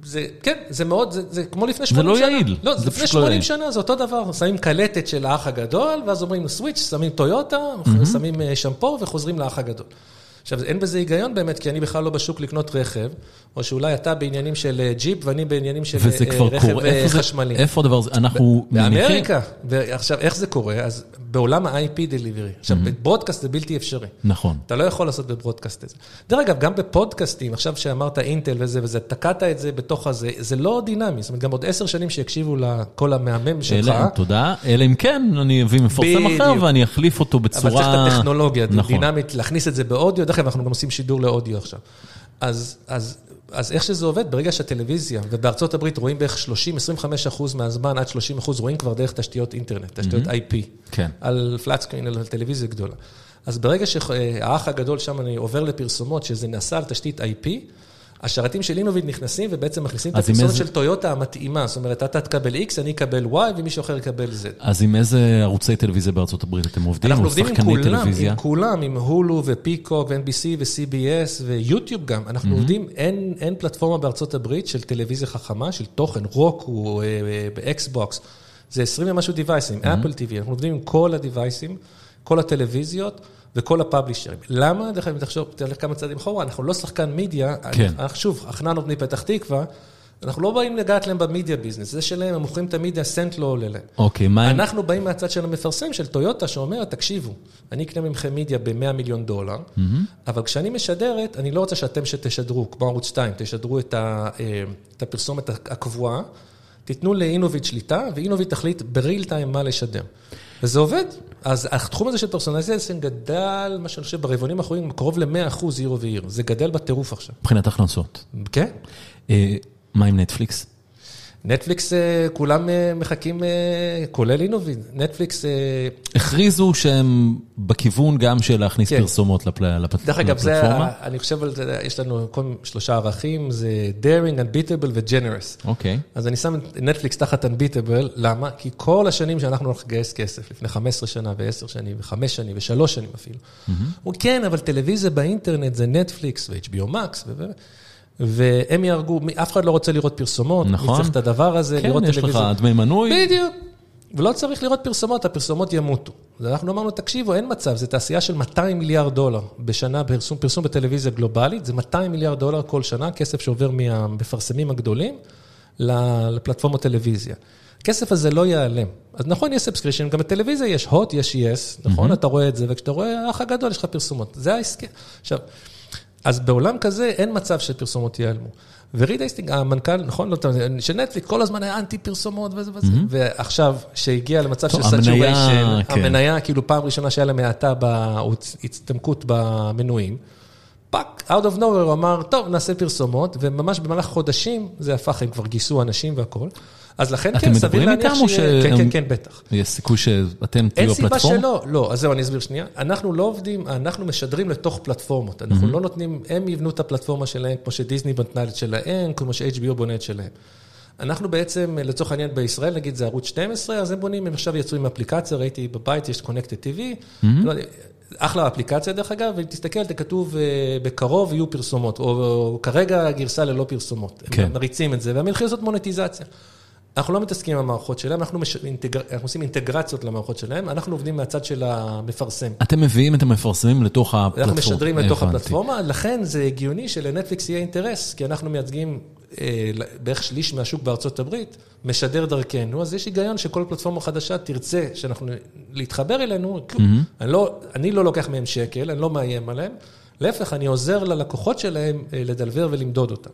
זה, כן, זה מאוד, זה, זה כמו לפני 80 שנה. זה לא יעיל. לא, זה לפני 80 לא שנה, זה אותו דבר. שמים קלטת של האח הגדול, ואז אומרים סוויץ', שמים טויוטה, mm-hmm. שמים שמפו וחוזרים לאח הגדול. עכשיו, אין בזה היגיון באמת, כי אני בכלל לא בשוק לקנות רכב, או שאולי אתה בעניינים של אה, ג'יפ ואני בעניינים של אה, רכב. איפה חשמלי. איפה הדבר הזה? אנחנו מניחים... באמריקה. ועכשיו, איך זה קורה? אז בעולם ה-IP delivery. עכשיו, mm-hmm. בברודקאסט זה בלתי אפשרי. נכון. אתה לא יכול לעשות בברודקאסט את זה. דרך אגב, גם בפודקאסטים, עכשיו שאמרת אינטל וזה וזה, תקעת את זה בתוך הזה, זה לא דינמי. זאת אומרת, גם עוד עשר שנים שיקשיבו לקול המהמם שלך. תודה. אלא אם כן, אני אביא מפרסם אחר ואני אחליף אותו בצורה... אבל צריך את הטכנולוגיה נכון. דינמית, להכניס את זה באודיו. דרך אגב, אנחנו גם עושים שידור לאודיו עכשיו. אז, אז, אז איך שזה עובד, ברגע שהטלוויזיה, ובארצות הברית רואים בערך 30-25 אחוז מהזמן, עד 30 אחוז, רואים כבר דרך תשתיות אינטרנט, תשתיות mm-hmm. IP, כן. על פלאט סקרין, על טלוויזיה גדולה. אז ברגע שהאח הגדול שם אני עובר לפרסומות, שזה נעשה על תשתית IP, השרתים של אינוביד נכנסים ובעצם מכניסים את הפרסומת של טויוטה המתאימה. זאת אומרת, אתה תקבל X, אני אקבל Y ומישהו אחר יקבל Z. אז עם איזה ערוצי טלוויזיה בארצות הברית אתם עובדים? אנחנו עובדים עם כולם, עם כולם, עם הולו ופיקוק ו-NBC ו-CBS ויוטיוב גם. אנחנו עובדים, אין פלטפורמה בארצות הברית של טלוויזיה חכמה, של תוכן, Roku, ב Xbox. זה 20 ומשהו דיווייסים, Apple TV, אנחנו עובדים עם כל הדיווייסים, כל הטלוויזיות. וכל הפאבלישרים. למה? דרך אגב, תחשוב, תלך כמה צעדים אחורה, אנחנו לא שחקן מידיה, כן. אנחנו, שוב, הכנענו בני פתח תקווה, אנחנו לא באים לגעת להם ב media business, זה שלהם, הם מוכרים את המידיה, סנט לא עולה להם. אוקיי, מה. אנחנו באים מהצד של המפרסם, של טויוטה, שאומר, תקשיבו, אני אקנה ממכם מידיה ב-100 מיליון דולר, אבל כשאני משדרת, אני לא רוצה שאתם שתשדרו, כמו ערוץ 2, תשדרו את, ה, אה, את הפרסומת הקבועה, תיתנו לאינוביט שליטה, ואינוביט תחליט בריל טיים מה לשדר. וזה עובד. אז התחום הזה של פרסונליזציה גדל, מה שאני חושב, ברבעונים האחרונים, קרוב ל-100% עיר ועיר. זה גדל בטירוף עכשיו. מבחינת הכנסות. כן. אה, מה עם נטפליקס? נטפליקס, אה, כולם אה, מחכים, אה, כולל אינוביד. נטפליקס... הכריזו שהם בכיוון גם של להכניס כן. פרסומות לפל... לפלטפורמה. דרך אגב, אני חושב על זה, יש לנו כל שלושה ערכים, זה daring, unbeatable ו-generous. אוקיי. אז אני שם את נטפליקס תחת unbeatable, למה? כי כל השנים שאנחנו הולכים לגייס כסף, לפני 15 שנה ו-10 שנים ו-5 שנים ו-3 שנים אפילו. Mm-hmm. הוא כן, אבל טלוויזיה באינטרנט זה נטפליקס ו-HBO Max ו... והם יהרגו, אף אחד לא רוצה לראות פרסומות, נכון. מי צריך את הדבר הזה, כן, לראות טלוויזיה. כן, יש לך דמי מנוי. בדיוק. ולא צריך לראות פרסומות, הפרסומות ימותו. אז אנחנו אמרנו, תקשיבו, אין מצב, זו תעשייה של 200 מיליארד דולר בשנה פרסום, פרסום בטלוויזיה גלובלית, זה 200 מיליארד דולר כל שנה, כסף שעובר מהמפרסמים הגדולים לפלטפורמות טלוויזיה. הכסף הזה לא ייעלם. אז נכון, יש subscription, גם בטלוויזיה יש הוט, יש יס, נכון? Mm-hmm. אתה רואה את זה, וכשאתה רואה האח הגדול, יש לך פרסומות. זה ההסכם. עכשיו, אז בעולם כזה אין מצב שפרסומות ייעלמו. וריד אייסטינג, המנכ"ל, נכון, לא, של נטפליקס, כל הזמן היה אנטי פרסומות וזה וזה, mm-hmm. ועכשיו, שהגיע למצב של saturation, כן. המניה, כאילו פעם ראשונה שהיה לה האטה והצטמקות במנויים, fuck, out of nowhere, הוא אמר, טוב, נעשה פרסומות, וממש במהלך חודשים זה הפך, הם כבר גייסו אנשים והכול. אז לכן כן, סביר להניח שיהיה... כן, כן, כן, בטח. יש סיכוי שאתם תהיו הפלטפורמה? אין סיבה שלא, לא, אז זהו, אני אסביר שנייה. אנחנו לא עובדים, אנחנו משדרים לתוך פלטפורמות. אנחנו לא נותנים, הם יבנו את הפלטפורמה שלהם, כמו שדיסני בנתה את שלהם, כמו ש-HBO בונה את שלהם. אנחנו בעצם, לצורך העניין בישראל, נגיד זה ערוץ 12, אז הם בונים, הם עכשיו יצאו עם אפליקציה, ראיתי בבית, יש Connected TV, לא אחלה אפליקציה דרך אגב, ואם תסתכל, זה כתוב בקרוב יהיו פרסומות, או כרגע גרסה ללא פרסומות. כן. הם מריצים את זה, והם התחילו לעשות מוניטיזציה. אנחנו לא מתעסקים עם המערכות שלהם, אנחנו, מש... אינטגר... אנחנו עושים אינטגרציות למערכות שלהם, אנחנו עובדים מהצד של המפרסם. אתם מביאים את המפרסמים לתוך הפלטפורמה. אנחנו משדרים לתוך הפלטפורמה, לכן זה הגיוני שלנטפליקס יהיה אינטרס, כי אנחנו מייצגים אה, בערך שליש מהשוק בארצות הברית, משדר דרכנו, אז יש היגיון שכל פלטפורמה חדשה תרצה שאנחנו להתחבר אלינו, mm-hmm. אני, לא, אני לא לוקח מהם שקל, אני לא מאיים עליהם. להפך, אני עוזר ללקוחות שלהם אה, לדלבר ולמדוד אותם.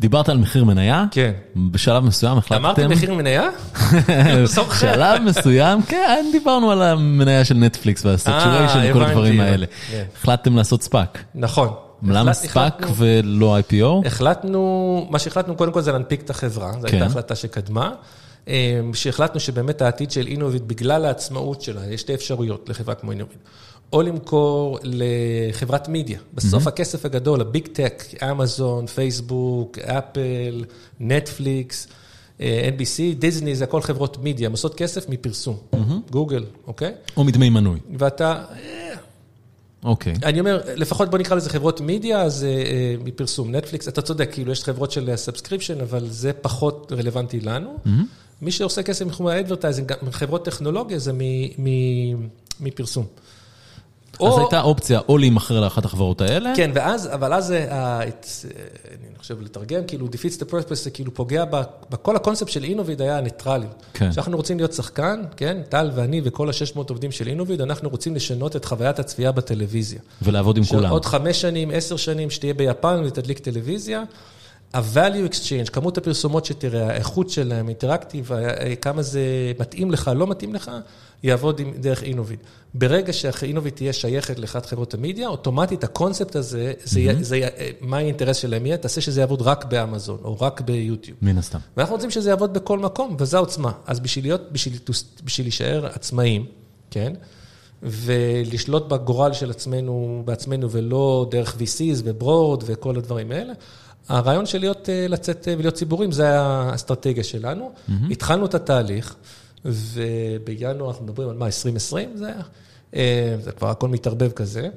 דיברת על מחיר מניה? כן. בשלב מסוים החלטתם... אמרתי מחיר מניה? בשלב מסוים, כן, דיברנו על המניה של נטפליקס וה saturation אה, וכל הדברים האלה. כן. החלטתם לעשות ספאק. נכון. למה ספאק ולא IPO? החלטנו, מה שהחלטנו קודם כל זה להנפיק את החברה, זו הייתה כן. החלטה שקדמה. אה, שהחלטנו שבאמת העתיד של אינוביד, בגלל העצמאות שלה, יש שתי אפשרויות לחברה כמו אינוביד. או למכור לחברת מידיה. בסוף mm-hmm. הכסף הגדול, ה big tech, אמזון, פייסבוק, אפל, נטפליקס, NBC, דיסני, זה הכל חברות מידיה, עושות כסף מפרסום, mm-hmm. גוגל, אוקיי? או מדמי מנוי. ואתה... אוקיי. Okay. אני אומר, לפחות בוא נקרא לזה חברות מידיה, אז uh, מפרסום. נטפליקס, אתה צודק, כאילו יש חברות של subscription, אבל זה פחות רלוונטי לנו. Mm-hmm. מי שעושה כסף מתחום ה advertising, חברות טכנולוגיה, זה מפרסום. אז הייתה אופציה או להימכר לאחת החברות האלה. כן, ואז, אבל אז, אני חושב לתרגם, כאילו, defeats the purpose, זה כאילו פוגע בכל הקונספט של אינוביד היה ניטרלי. כן. כשאנחנו רוצים להיות שחקן, כן, טל ואני וכל ה-600 עובדים של אינוביד, אנחנו רוצים לשנות את חוויית הצפייה בטלוויזיה. ולעבוד עם כולם. עוד חמש שנים, עשר שנים, שתהיה ביפן ותדליק טלוויזיה. ה-value exchange, כמות הפרסומות שתראה, האיכות שלהם, אינטראקטיב, כמה זה מתאים לך, לא מתאים לך, יעבוד עם, דרך אינוביד. ברגע שאינוביד תהיה שייכת לאחת חברות המדיה, אוטומטית הקונספט הזה, זה, mm-hmm. זה, מה האינטרס שלהם יהיה? תעשה שזה יעבוד רק באמזון, או רק ביוטיוב. מן הסתם. ואנחנו רוצים שזה יעבוד בכל מקום, וזו העוצמה. אז בשביל להיות, בשביל, בשביל להישאר עצמאים, כן? ולשלוט בגורל של עצמנו, בעצמנו, ולא דרך VCs ו board וכל הדברים האלה, הרעיון של להיות, אה, לצאת אה, ולהיות ציבורים, זה האסטרטגיה שלנו. Mm-hmm. התחלנו את התהליך, ובינואר אנחנו מדברים על מה, 2020 זה היה? אה, זה כבר הכל מתערבב כזה.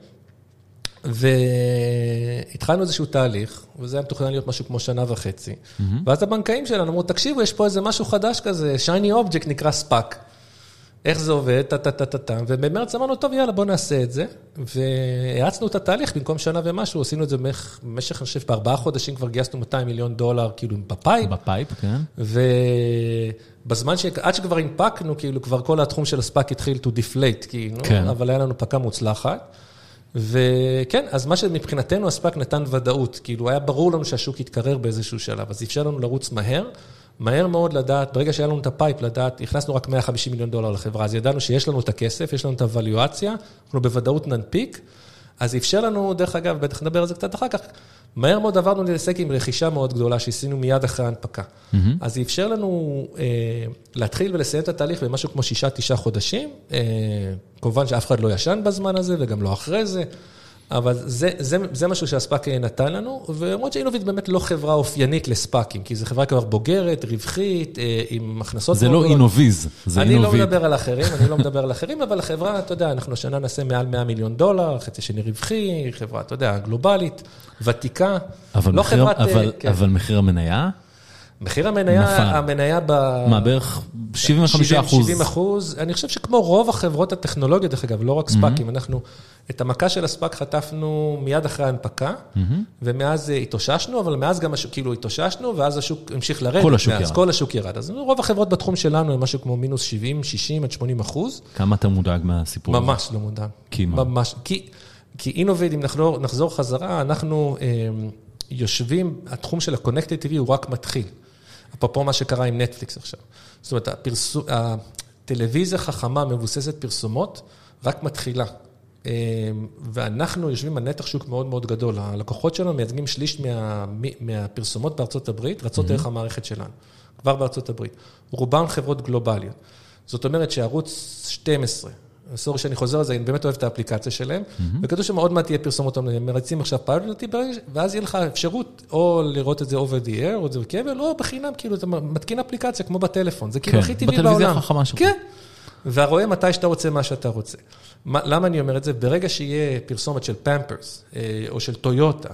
והתחלנו איזשהו תהליך, וזה היה מתוכנן להיות משהו כמו שנה וחצי. Mm-hmm. ואז הבנקאים שלנו אמרו, תקשיבו, יש פה איזה משהו חדש כזה, shiny object נקרא ספאק. איך זה עובד, טה-טה-טה-טה, ובמרץ אמרנו, טוב, יאללה, בוא נעשה את זה. והאצנו את התהליך, במקום שנה ומשהו, עשינו את זה במשך, אני חושב, בארבעה חודשים כבר גייסנו 200 מיליון דולר, כאילו, ב PIPE. ב PIPE, כן. ובזמן ש... עד שכבר הנפקנו, כאילו, כבר כל התחום של הספאק התחיל to deflate, כאילו, כן. אבל היה לנו הנפקה מוצלחת. וכן, אז מה שמבחינתנו הספאק נתן ודאות, כאילו, היה ברור לנו שהשוק יתקרר באיזשהו שלב, אז אפשר לנו לרוץ מהר. מהר מאוד לדעת, ברגע שהיה לנו את ה PIPE, לדעת, הכנסנו רק 150 מיליון דולר לחברה, אז ידענו שיש לנו את הכסף, יש לנו את הוולואציה, אנחנו בוודאות ננפיק, אז אפשר לנו, דרך אגב, בטח נדבר על זה קצת אחר כך, מהר מאוד עברנו לעסק עם רכישה מאוד גדולה שעשינו מיד אחרי ההנפקה. Mm-hmm. אז זה אפשר לנו אה, להתחיל ולסיים את התהליך במשהו כמו שישה, תשעה חודשים. אה, כמובן שאף אחד לא ישן בזמן הזה וגם לא אחרי זה. אבל זה, זה, זה משהו שה SPAC נתן לנו, ולמרות ש Innovid באמת לא חברה אופיינית ל SPACים, כי זו חברה כבר בוגרת, רווחית, אה, עם הכנסות... זה לא אינוויז, זה Innovid. אני לא מדבר על אחרים, אני לא מדבר על אחרים, אבל החברה, אתה יודע, אנחנו השנה נעשה מעל 100 מיליון דולר, חצי שני רווחי, חברה, אתה יודע, גלובלית, ותיקה. אבל, לא מחיר, חברת, אבל, כן. אבל מחיר המניה? מחיר המניה, נפל. המניה ב... מה, בערך 75 אחוז? 70 אחוז. אני חושב שכמו רוב החברות הטכנולוגיות, דרך אגב, לא רק ספאקים, mm-hmm. אנחנו, את המכה של הספאק חטפנו מיד אחרי ההנפקה, mm-hmm. ומאז התאוששנו, אבל מאז גם השוק, כאילו התאוששנו, ואז השוק המשיך לרדת. כל השוק מאז, ירד. כל השוק ירד. אז רוב החברות בתחום שלנו הם משהו כמו מינוס 70, 60 עד 80 אחוז. כמה אתה מודאג מהסיפור הזה? ממש לא מודאג. כי מה? ממש, כי, כי אינוביד, אם נחזור, נחזור חזרה, אנחנו אה, יושבים, התחום של ה-Connected TV הוא רק מתחיל. אפרופו מה שקרה עם נטפליקס עכשיו. זאת אומרת, הפרסו... הטלוויזיה חכמה מבוססת פרסומות רק מתחילה. אמ, ואנחנו יושבים על נתח שוק מאוד מאוד גדול. הלקוחות שלנו מייצגים שליש מה, מהפרסומות בארצות הברית, רצות mm-hmm. דרך המערכת שלנו, כבר בארצות הברית. רובן חברות גלובליות. זאת אומרת שערוץ 12, סורי שאני חוזר על זה, אני באמת אוהב את האפליקציה שלהם, mm-hmm. וכתוב שם עוד מעט תהיה פרסומות, הם מריצים עכשיו פיילוטי, ואז יהיה לך אפשרות או לראות את זה over the air, או את זה בכבל, או בחינם, כאילו, אתה מתקין אפליקציה כמו בטלפון, זה כאילו כן, הכי טבעי בעולם. בטלוויזיה החכמה שלך. כן, והרואה מתי שאתה רוצה מה שאתה רוצה. למה אני אומר את זה? ברגע שיהיה פרסומת של פמפרס, אה, או של טויוטה,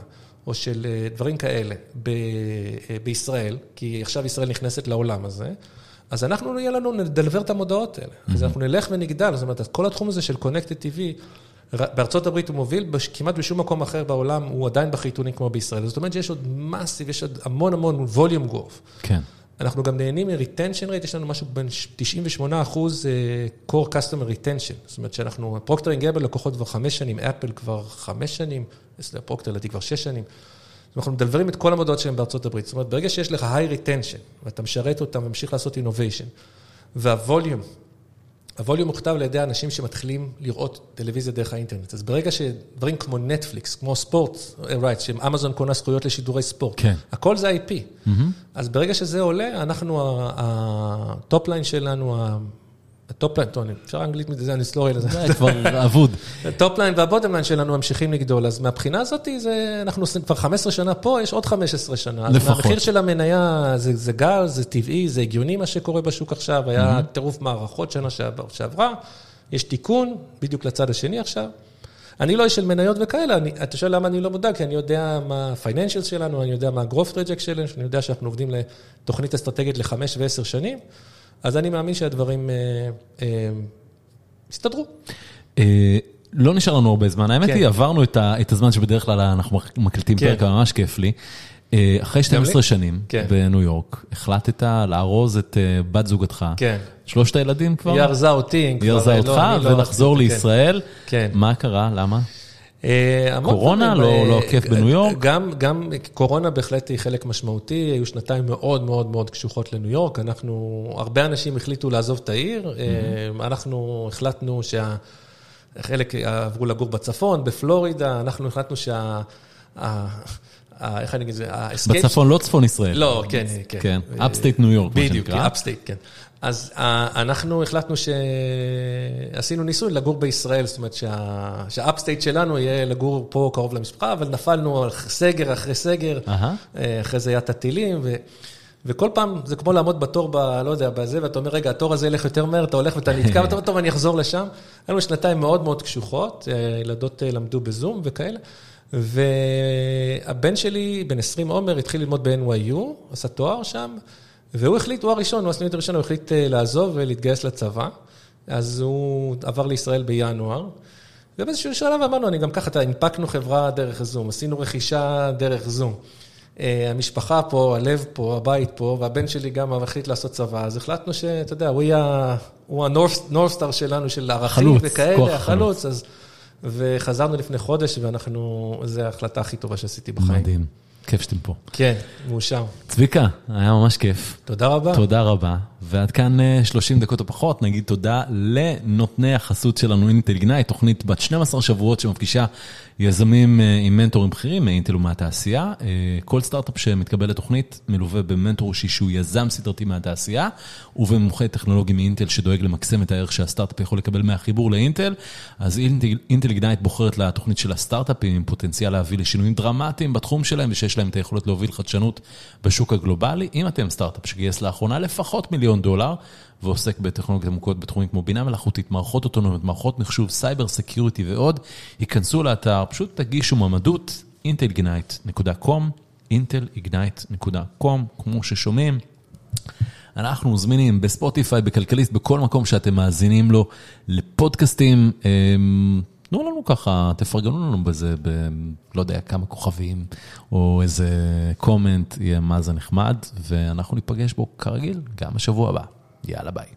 או של אה, דברים כאלה ב- אה, בישראל, כי עכשיו ישראל נכנסת לעולם הזה, אז אנחנו, יהיה לנו, נדלוור את המודעות האלה. Mm-hmm. אז אנחנו נלך ונגדל, זאת אומרת, כל התחום הזה של Connected TV, בארצות הברית הוא מוביל, כמעט בשום מקום אחר בעולם הוא עדיין בחיתולים כמו בישראל. זאת אומרת שיש עוד massive, יש עוד המון המון volume growth. כן. אנחנו גם נהנים מ- retention rate, יש לנו משהו בין 98 אחוז אה, core customer retention. זאת אומרת שאנחנו, פרוקטר גבל לקוחות כבר חמש שנים, אפל כבר חמש שנים, פרוקטר לדעתי כבר שש שנים. אנחנו מדלוורים את כל המודעות שלהם בארצות הברית. זאת אומרת, ברגע שיש לך high retention, ואתה משרת אותם וממשיך לעשות innovation, וה volume, ה volume מוכתב על ידי אנשים שמתחילים לראות טלוויזיה דרך האינטרנט. אז ברגע שדברים כמו נטפליקס, כמו ספורט, right, שאמזון קונה זכויות לשידורי ספורט, כן. הכל זה IP. Mm-hmm. אז ברגע שזה עולה, אנחנו, הטופליין שלנו, הטופליין, טוב, אפשר אנגלית מזה, אני סורי לזה. זה כבר אבוד. הטופליין והבוטומליין שלנו ממשיכים לגדול, אז מהבחינה הזאת, אנחנו עושים כבר 15 שנה פה, יש עוד 15 שנה. לפחות. המחיר של המניה, זה רגיל, זה טבעי, זה הגיוני מה שקורה בשוק עכשיו, היה טירוף מערכות שנה שעברה, יש תיקון, בדיוק לצד השני עכשיו. אני לא איש של מניות וכאלה, אני, אתה שואל למה אני לא מודאג, כי אני יודע מה ה-financials שלנו, אני יודע מה ה-growth project שלנו, אני יודע שאנחנו עובדים לתוכנית אסטרטגית לחמש ועשר שנים. אז אני מאמין שהדברים אה, אה, יסתדרו. אה, לא נשאר לנו הרבה זמן, האמת כן. היא, עברנו את הזמן שבדרך כלל אנחנו מקליטים כן. פרק, ממש כיף לי. אחרי 12 שנים כן. בניו יורק, החלטת לארוז את בת זוגתך. כן. שלושת הילדים כבר? היא ארזה אותי. היא ארזה אותך, לא, ולחזור לא לישראל. כן. מה קרה? למה? אה, קורונה, לא, לא כיף בניו יורק? גם, קורונה בהחלט היא חלק משמעותי, היו שנתיים מאוד מאוד מאוד קשוחות לניו יורק, אנחנו, הרבה אנשים החליטו לעזוב את העיר, mm-hmm. אנחנו החלטנו שה... חלק עברו לגור בצפון, בפלורידה, אנחנו החלטנו שה... איך אני אגיד את זה? בצפון, לא צפון ישראל. לא, כן, כן. כן, upstate ניו יורק, מה שנקרא. בדיוק, upstate, כן. אז אנחנו החלטנו שעשינו ניסוי לגור בישראל, זאת אומרת שה upstate שלנו יהיה לגור פה קרוב למשפחה, אבל נפלנו על סגר אחרי סגר, אחרי זה היה את הטילים, וכל פעם זה כמו לעמוד בתור, ב, לא יודע, בזה, ואתה אומר, רגע, התור הזה ילך יותר מהר, אתה הולך ואתה נתקע, ואתה אומר, טוב, אני אחזור לשם. היו לנו שנתיים מאוד מאוד קשוחות, ילדות למדו בזום וכאלה. והבן שלי, בן 20 עומר, התחיל ללמוד ב-NYU, עשה תואר שם, והוא החליט, הוא הראשון, הוא הסטודנט הראשון, הוא החליט אה, לעזוב ולהתגייס לצבא. אז הוא עבר לישראל בינואר. ובאיזשהו שלב אמרנו, אני גם ככה, הנפקנו חברה דרך זום, עשינו רכישה דרך זום. אה, המשפחה פה, הלב פה, הבית פה, והבן שלי גם החליט לעשות צבא, אז החלטנו שאתה יודע, הוא הנורסטאר שלנו, של ערכים וכאלה, החלוץ, אז... וחזרנו לפני חודש, ואנחנו, זו ההחלטה הכי טובה שעשיתי בחיים. מדהים. כיף שאתם פה. כן, מאושר. צביקה, היה ממש כיף. תודה רבה. תודה רבה. ועד כאן 30 אה, דקות או פחות, נגיד תודה לנותני החסות שלנו, אינטל גנאי, תוכנית בת 12 שבועות שמפגישה יזמים אה, עם מנטורים בכירים מאינטל ומהתעשייה. אה, כל סטארט-אפ שמתקבל לתוכנית מלווה במנטור אישי שהוא יזם סדרתי מהתעשייה, ובמומחה טכנולוגי מאינטל שדואג למקסם את הערך שהסטארט-אפ יכול לקבל מהחיבור לאינטל. אז אינטל Ignite בוחרת לתוכנית של הסטארט-אפים עם פוטנציאל להביא לשינויים דרמטיים בתחום שלהם, ושיש להם את היכולת להוביל חדשנות בשוק הגלובלי. אם אתם סטארט-אפ שגייס לאחרונה לפחות מיליון דולר, ועוסק בטכנולוגיות עמוקות בתחומים כמו בינה מלאכותית, מערכות אוטונומיות, מערכות מחשוב, cyber security ועוד, היכנסו לאתר, פשוט תגישו מועמדות, intelignite.com, intelignite.com, כמו ששומעים. אנחנו זמינים בספוטיפיי, בכלכליסט, בכל מקום שאתם מאזינים לו לפודקאסטים. תנו לנו ככה, תפרגנו לנו בזה, ב... לא יודע, כמה כוכבים, או איזה קומנט, יהיה מה זה נחמד, ואנחנו ניפגש בו כרגיל, גם בשבוע הבא. יאללה ביי.